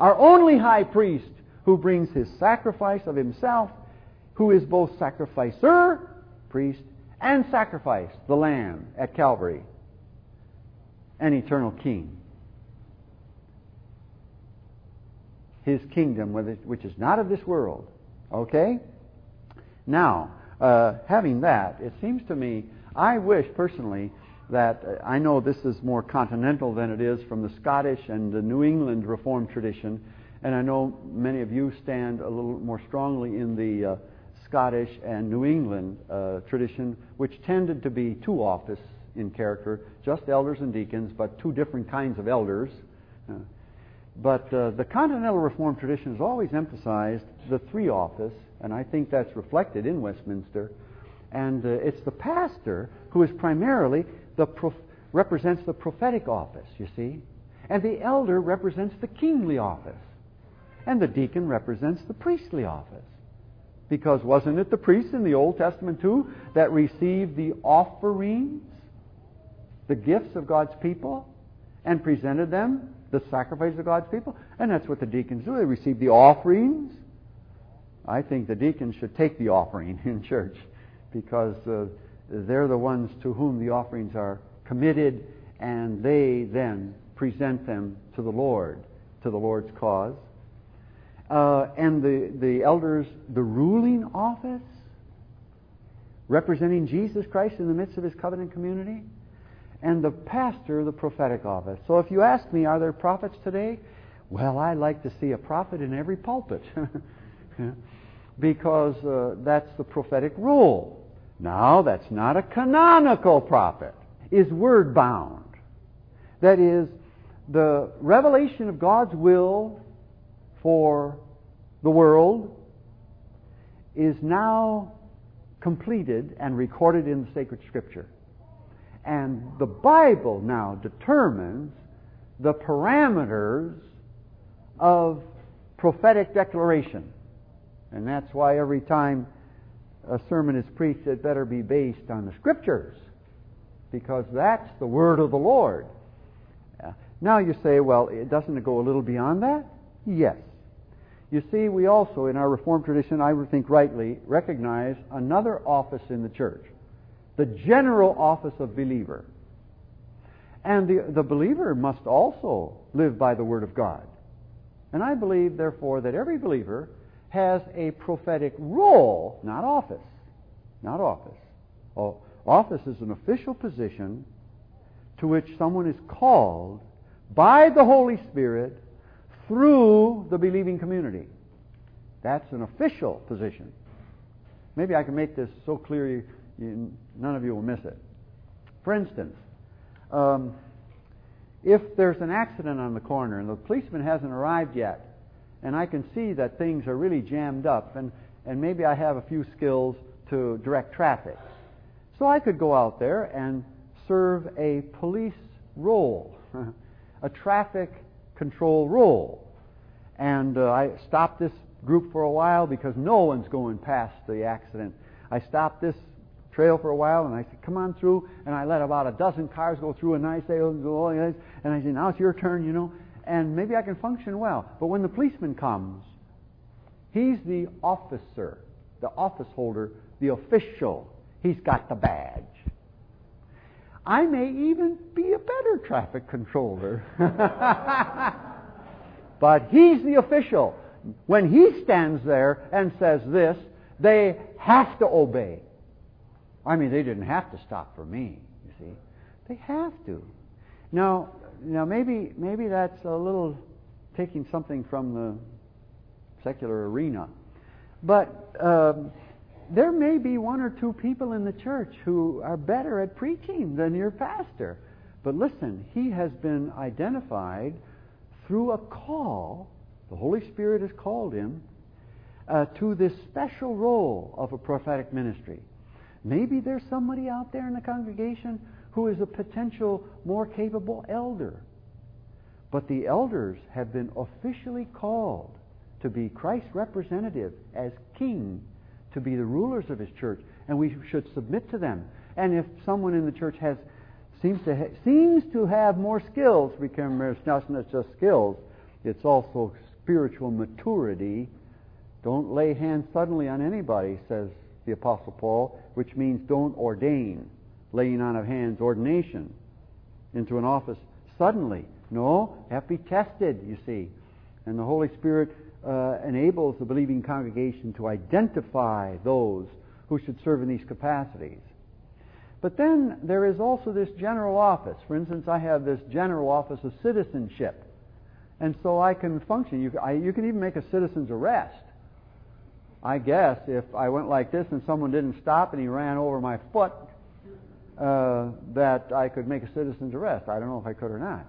Speaker 1: Our only high priest who brings his sacrifice of himself, who is both sacrificer, priest, and sacrifice, the Lamb at Calvary, an eternal king. His kingdom, which is not of this world. Okay? Now, uh, having that, it seems to me, I wish personally that uh, I know this is more continental than it is from the Scottish and the New England Reformed tradition, and I know many of you stand a little more strongly in the uh, Scottish and New England uh, tradition, which tended to be two office in character, just elders and deacons, but two different kinds of elders. Uh, But the Continental Reformed tradition has always emphasized the three office, and I think that's reflected in Westminster. And uh, it's the pastor who is primarily the prof- represents the prophetic office, you see, and the elder represents the kingly office, and the deacon represents the priestly office. Because wasn't it the priests in the Old Testament too that received the offerings, the gifts of God's people, and presented them, the sacrifice of God's people? And that's what the deacons do. They receive the offerings. I think the deacons should take the offering [laughs] in church because uh, they're the ones to whom the offerings are committed, and they then present them to the Lord, to the Lord's cause uh, and the, the elders, the ruling office, representing Jesus Christ in the midst of his covenant community, and the pastor, the prophetic office. So if you ask me, are there prophets today? Well, I like to see a prophet in every pulpit [laughs] because uh, that's the prophetic rule. Now, that's not a canonical prophet, is word bound. That is, the revelation of God's will for the world is now completed and recorded in the sacred scripture. And the Bible now determines the parameters of prophetic declaration. And that's why every time a sermon is preached, it better be based on the scriptures, because that's the word of the Lord. Now you say, well, doesn't it go a little beyond that? Yes. You see, we also, in our Reformed tradition, I would think rightly, recognize another office in the church the general office of believer. And the, the believer must also live by the Word of God. And I believe, therefore, that every believer has a prophetic role, not office. Not office. Oh, office is an official position to which someone is called by the Holy Spirit through the believing community. That's an official position. Maybe I can make this so clear you, you, none of you will miss it. For instance, um, if there's an accident on the corner and the policeman hasn't arrived yet, and I can see that things are really jammed up, and, and maybe I have a few skills to direct traffic. So I could go out there and serve a police role, [laughs] a traffic control role. And uh, I stopped this group for a while because no one's going past the accident. I stopped this trail for a while and I said, come on through. And I let about a dozen cars go through and I say, oh, and I said, now it's your turn, you know. And maybe I can function well. But when the policeman comes, he's the officer, the office holder, the official. He's got the badge. I may even be a better traffic controller. [laughs] but he's the official. When he stands there and says this, they have to obey. I mean, they didn't have to stop for me, you see. They have to. Now, now maybe maybe that's a little taking something from the secular arena, but um, there may be one or two people in the church who are better at preaching than your pastor. But listen, he has been identified through a call. The Holy Spirit has called him uh, to this special role of a prophetic ministry. Maybe there's somebody out there in the congregation who is a potential more capable elder. But the elders have been officially called to be Christ's representative as king to be the rulers of his church, and we should submit to them. And if someone in the church has seems to ha- seems to have more skills, remember it's not just skills; it's also spiritual maturity. Don't lay hands suddenly on anybody, says the Apostle Paul, which means don't ordain, laying on of hands, ordination into an office suddenly. No, have to be tested, you see. And the Holy Spirit uh, enables the believing congregation to identify those who should serve in these capacities. But then there is also this general office. For instance, I have this general office of citizenship. And so I can function. You, I, you can even make a citizen's arrest. I guess if I went like this and someone didn't stop and he ran over my foot, uh, that I could make a citizen's arrest. I don't know if I could or not.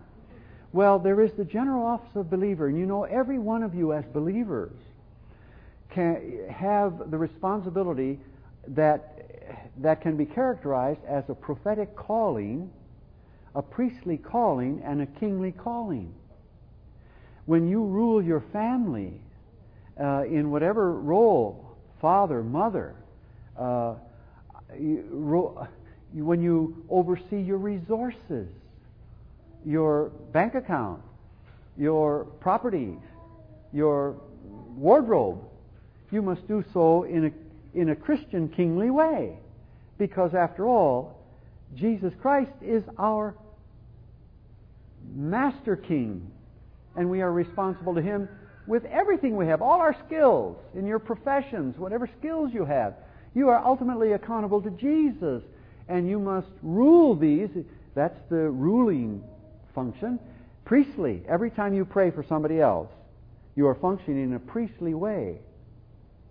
Speaker 1: Well, there is the general office of believer, and you know, every one of you as believers can have the responsibility that that can be characterized as a prophetic calling, a priestly calling, and a kingly calling. When you rule your family uh, in whatever role, father, mother, uh, you, ro- when you oversee your resources, your bank account, your properties, your wardrobe, you must do so in a, in a Christian kingly way. Because after all, Jesus Christ is our master king, and we are responsible to him with everything we have, all our skills in your professions, whatever skills you have. You are ultimately accountable to Jesus, and you must rule these. That's the ruling function. Priestly. Every time you pray for somebody else, you are functioning in a priestly way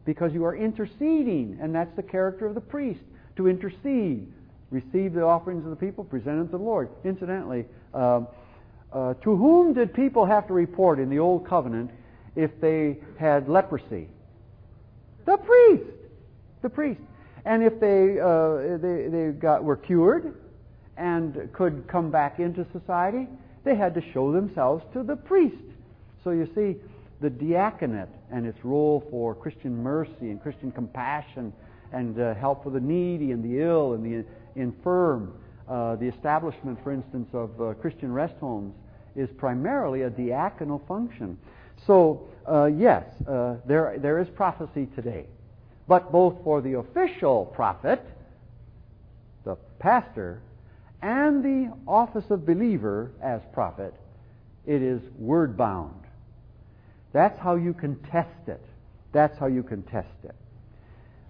Speaker 1: because you are interceding, and that's the character of the priest to intercede, receive the offerings of the people, present them to the Lord. Incidentally, uh, uh, to whom did people have to report in the Old Covenant if they had leprosy? The priest. The priest. And if they, uh, they, they got, were cured and could come back into society, they had to show themselves to the priest. So you see, the diaconate and its role for Christian mercy and Christian compassion and uh, help for the needy and the ill and the infirm. Uh, the establishment, for instance, of uh, Christian rest homes is primarily a diaconal function. So, uh, yes, uh, there, there is prophecy today. But both for the official prophet, the pastor, and the office of believer as prophet, it is word bound. That's how you can test it. That's how you can test it.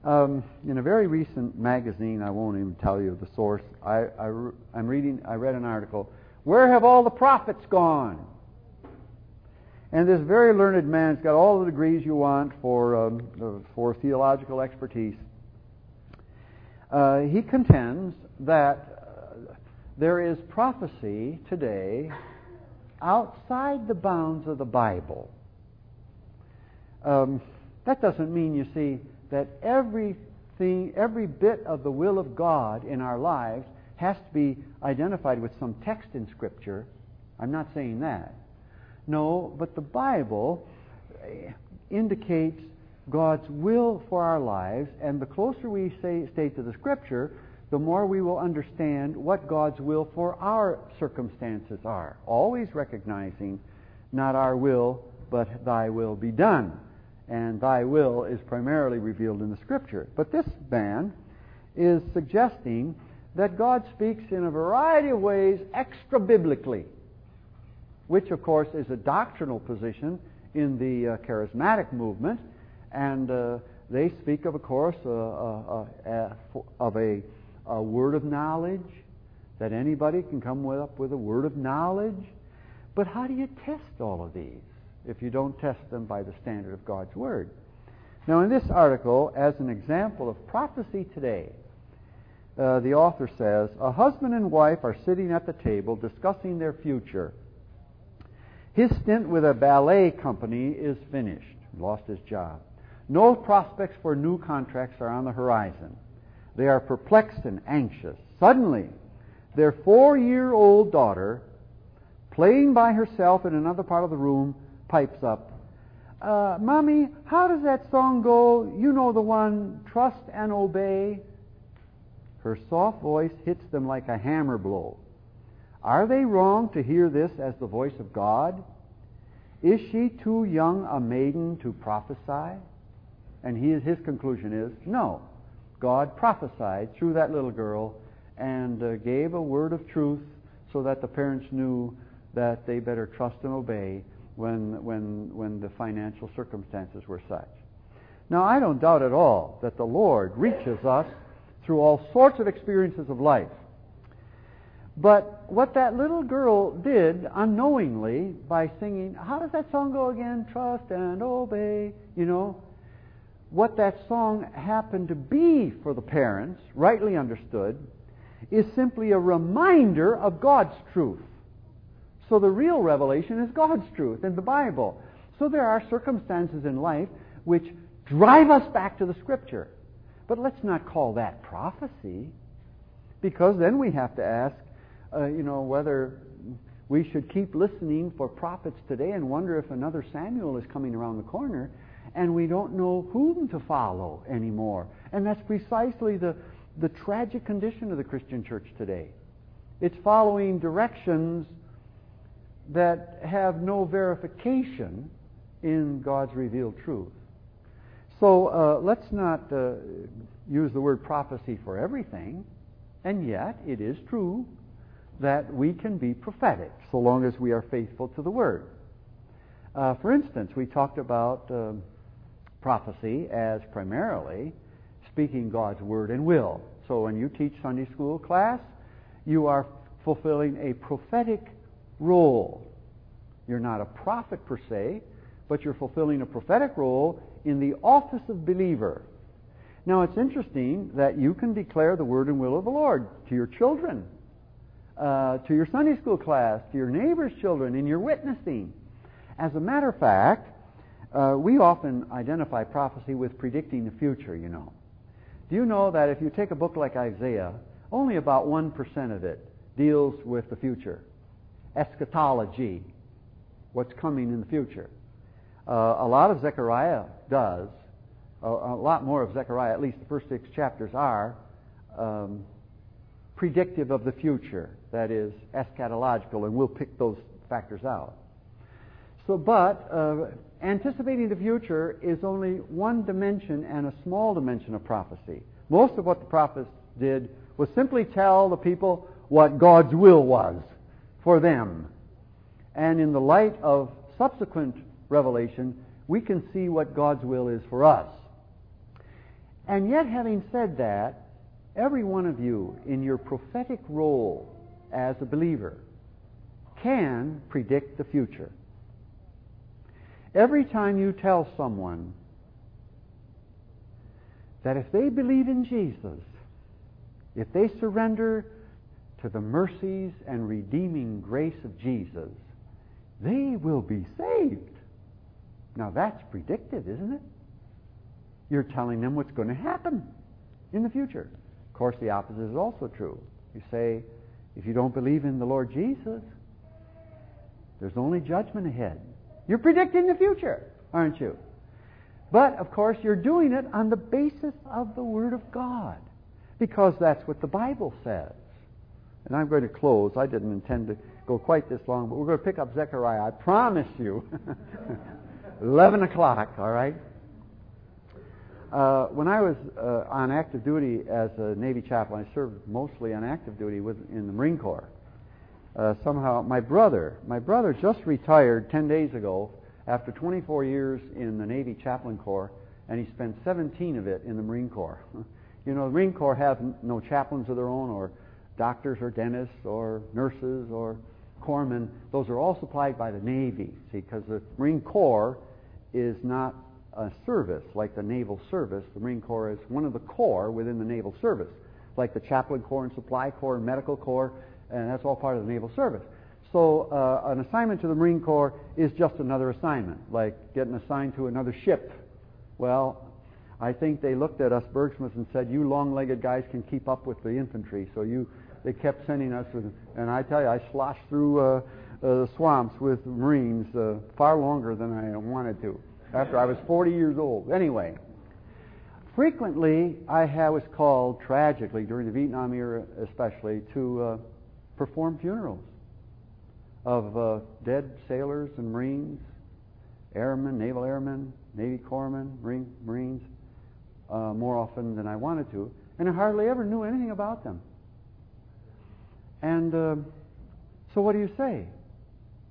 Speaker 1: Um, in a very recent magazine, I won't even tell you the source. I, I, I'm reading. I read an article. Where have all the prophets gone? And this very learned man's got all the degrees you want for um, for theological expertise. Uh, he contends that uh, there is prophecy today outside the bounds of the Bible. Um, that doesn't mean, you see, that everything, every bit of the will of God in our lives has to be identified with some text in Scripture. I'm not saying that. No, but the Bible eh, indicates God's will for our lives, and the closer we say, stay to the Scripture, the more we will understand what God's will for our circumstances are. Always recognizing not our will, but thy will be done and thy will is primarily revealed in the scripture. But this man is suggesting that God speaks in a variety of ways extra biblically, which of course is a doctrinal position in the uh, charismatic movement, and uh, they speak of, of course, uh, uh, uh of a, a, word of knowledge that anybody can come up with a word of knowledge. But how do you test all of these? if you don't test them by the standard of God's Word. Now, in this article, as an example of prophecy today, uh, the author says a husband and wife are sitting at the table discussing their future. His stint with a ballet company is finished. Lost his job. No prospects for new contracts are on the horizon. They are perplexed and anxious. Suddenly, their four year old daughter, playing by herself in another part of the room, pipes up. Uh, Mommy, how does that song go? You know the one, Trust and Obey. Her soft voice hits them like a hammer blow. Are they wrong to hear this as the voice of God? Is she too young a maiden to prophesy? And he, his conclusion is no. God prophesied through that little girl and uh, gave a word of truth so that the parents knew that they better trust and obey when, when, when the financial circumstances were such. Now, I don't doubt at all that the Lord reaches us through all sorts of experiences of life. But what that little girl did unknowingly by singing, how does that song go again? Trust and obey, you know. What that song happened to be for the parents, rightly understood, is simply a reminder of God's truth So the real revelation is God's truth in the Bible. So there are circumstances in life which drive us back to the Scripture. But let's not call that prophecy, because then we have to ask, uh, you know, whether we should keep listening for prophets today and wonder if another Samuel is coming around the corner, and we don't know whom to follow anymore. And that's precisely the, the tragic condition of the Christian church today. It's following directions that have no verification in God's revealed truth. So uh, let's not uh, use the word prophecy for everything, and yet it is true that we can be prophetic so long as we are faithful to the word. Uh, for instance, we talked about um, prophecy as primarily speaking God's word and will. So when you teach Sunday school class, you are fulfilling a prophetic role. You're not a prophet per se, but you're fulfilling a prophetic role in the office of believer. Now, it's interesting that you can declare the word and will of the Lord to your children, uh, to your Sunday school class, to your neighbor's children, in your witnessing. As a matter of fact, uh, we often identify prophecy with predicting the future, you know. Do you know that if you take a book like Isaiah, only about 1% of it deals with the future? Eschatology, what's coming in the future. Uh, a lot of Zechariah does. A, lot more of Zechariah, at least the first six chapters, are um, predictive of the future. That is eschatological, and we'll pick those factors out. So, but uh, anticipating the future is only one dimension and a small dimension of prophecy. Most of what the prophets did was simply tell the people what God's will was for them. And in the light of subsequent revelation, we can see what God's will is for us. And yet, having said that, every one of you in your prophetic role as a believer can predict the future. Every time you tell someone that if they believe in Jesus, if they surrender to the mercies and redeeming grace of Jesus, they will be saved. Now that's predictive, isn't it? You're telling them what's going to happen in the future. Course, the opposite is also true. You say, if you don't believe in the Lord Jesus, there's only judgment ahead. You're predicting the future, aren't you? But, of course, you're doing it on the basis of the Word of God, because that's what the Bible says. And I'm going to close. I didn't intend to go quite this long, but we're going to pick up Zechariah. I promise you. [laughs] 11 o'clock, all right? Uh, when I was uh, on active duty as a Navy chaplain, I served mostly on active duty with, in the Marine Corps. Uh, somehow, my brother, my brother just retired 10 days ago after 24 years in the Navy chaplain corps, and he spent 17 of it in the Marine Corps. [laughs] you know, the Marine Corps have no chaplains of their own, or doctors, or dentists, or nurses, or corpsmen. Those are all supplied by the Navy, see, because the Marine Corps is not a service like the Naval Service. The Marine Corps is one of the corps within the Naval Service, like the Chaplain Corps and Supply Corps and Medical Corps, and that's all part of the Naval Service. So uh, an assignment to the Marine Corps is just another assignment, like getting assigned to another ship. Well, I think they looked at us Bergsmas and said, "You long-legged guys can keep up with the infantry." So you, they kept sending us, with, and I tell you, I sloshed through uh, uh, the swamps with Marines uh, far longer than I wanted to after I was 40 years old. Anyway, frequently I was called, tragically, during the Vietnam era especially, to uh, perform funerals of uh, dead sailors and Marines, airmen, naval airmen, Navy corpsmen, Marine, Marines, uh, more often than I wanted to, and I hardly ever knew anything about them. And uh, so, what do you say?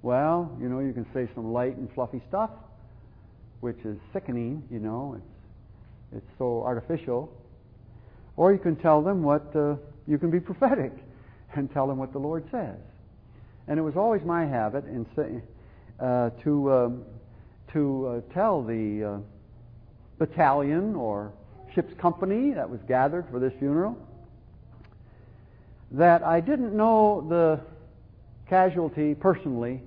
Speaker 1: Well, you know, you can say some light and fluffy stuff, which is sickening, you know, it's, it's so artificial. Or you can tell them what, uh, you can be prophetic [laughs] and tell them what the Lord says. And it was always my habit in say, uh, to, um, to uh, tell the uh, battalion or ship's company that was gathered for this funeral that I didn't know the casualty personally,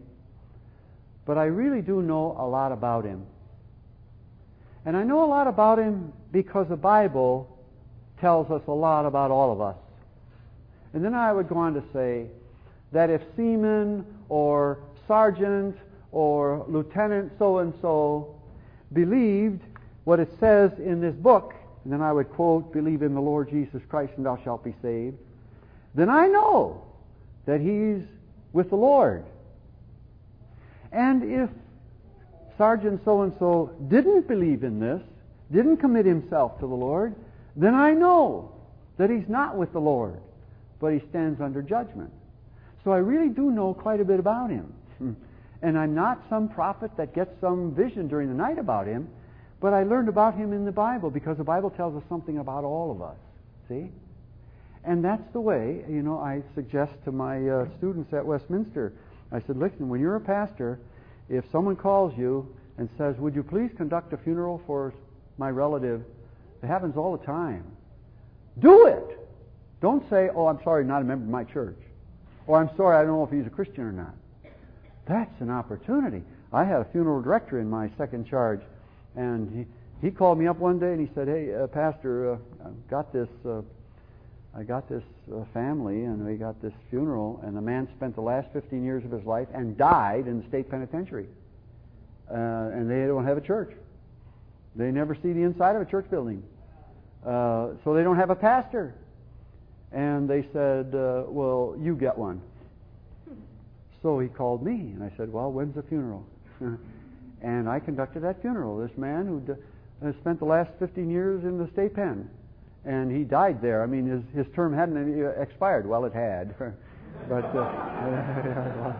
Speaker 1: but I really do know a lot about him. And I know a lot about him because the Bible tells us a lot about all of us. And then I would go on to say that if seaman or sergeant or lieutenant so and so believed what it says in this book, and then I would quote, Believe in the Lord Jesus Christ and thou shalt be saved, then I know that he's with the Lord. And if Sergeant so and so didn't believe in this, didn't commit himself to the Lord, then I know that he's not with the Lord, but he stands under judgment. So I really do know quite a bit about him. [laughs] And I'm not some prophet that gets some vision during the night about him, but I learned about him in the Bible because the Bible tells us something about all of us. See? And that's the way, you know, I suggest to my uh, students at Westminster. I said, listen, when you're a pastor, if someone calls you and says, would you please conduct a funeral for my relative, it happens all the time. Do it! Don't say, oh, I'm sorry, not a member of my church. Or I'm sorry, I don't know if he's a Christian or not. That's an opportunity. I had a funeral director in my second charge, and he, he called me up one day and he said, "Hey, uh, Pastor, uh, I've got this, uh, I got this uh, family, and we got this funeral, and the man spent the last 15 years of his life and died in the state penitentiary, uh, and they don't have a church. They never see the inside of a church building, uh, so they don't have a pastor." And they said, uh, "Well, you get one." So he called me, and I said, Well, when's the funeral? [laughs] and I conducted that funeral. This man who uh, spent the last 15 years in the state pen. And he died there. I mean, his, his term hadn't expired. Well, it had. [laughs] but, uh,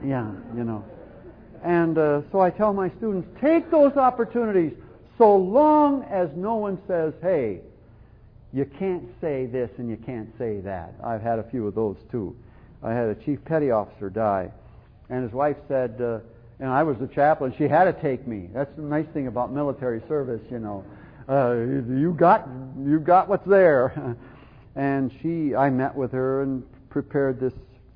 Speaker 1: [laughs] yeah, you know. And uh, so I tell my students, take those opportunities so long as no one says, hey, you can't say this and you can't say that. I've had a few of those too. I had a chief petty officer die, and his wife said, uh, and I was the chaplain. She had to take me. That's the nice thing about military service, you know. Uh, you got you got what's there. [laughs] and she, I met with her and prepared this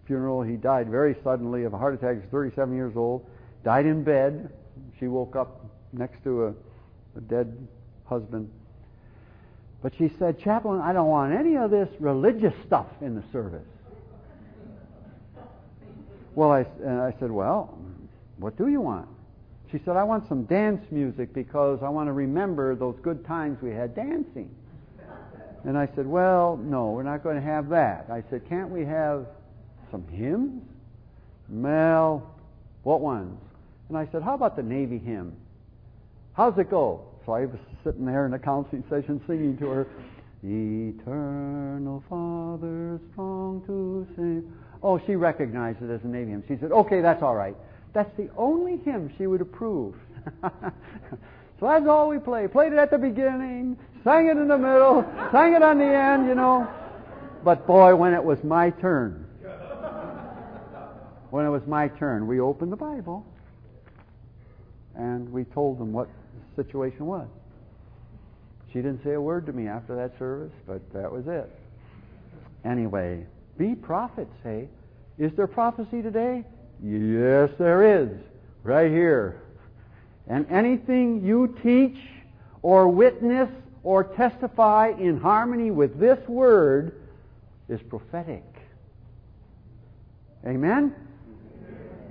Speaker 1: funeral. He died very suddenly of a heart attack. He was 37 years old. Died in bed. She woke up next to a, a dead husband. But she said, Chaplain, I don't want any of this religious stuff in the service. Well, I, I said, Well, what do you want? She said, I want some dance music because I want to remember those good times we had dancing. And I said, Well, no, we're not going to have that. I said, Can't we have some hymns? Well, what ones? And I said, How about the Navy hymn? How's it go? So I was sitting there in a counseling session singing to her, Eternal Father, strong to save. Oh, she recognized it as a Navy hymn. She said, okay, that's all right. That's the only hymn she would approve. [laughs] so that's all we played. Played it at the beginning, sang it in the middle, sang it on the end, you know. But boy, when it was my turn, when it was my turn, we opened the Bible and we told them what the situation was. She didn't say a word to me after that service, but that was it. Anyway, be prophets, hey? Is there prophecy today? Yes, there is. Right here. And anything you teach or witness or testify in harmony with this word is prophetic. Amen?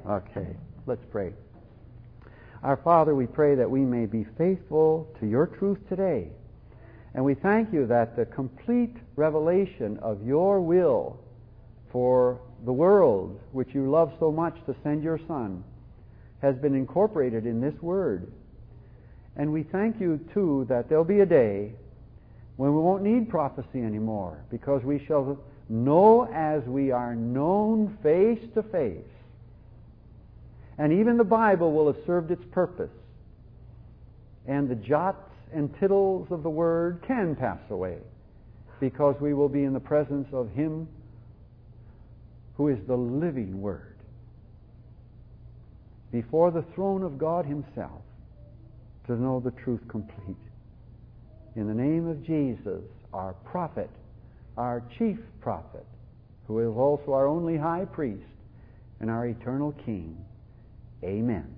Speaker 1: Okay, let's pray. Our Father, we pray that we may be faithful to your truth today. And we thank you that the complete revelation of your will for the world, which you love so much to send your Son, has been incorporated in this word. And we thank you, too, that there'll be a day when we won't need prophecy anymore, because we shall know as we are known face to face. And even the Bible will have served its purpose. And the jots and tittles of the Word can pass away, because we will be in the presence of Him who is the living Word, before the throne of God Himself to know the truth complete. In the name of Jesus, our prophet, our chief prophet, who is also our only high priest, and our eternal King. Amen.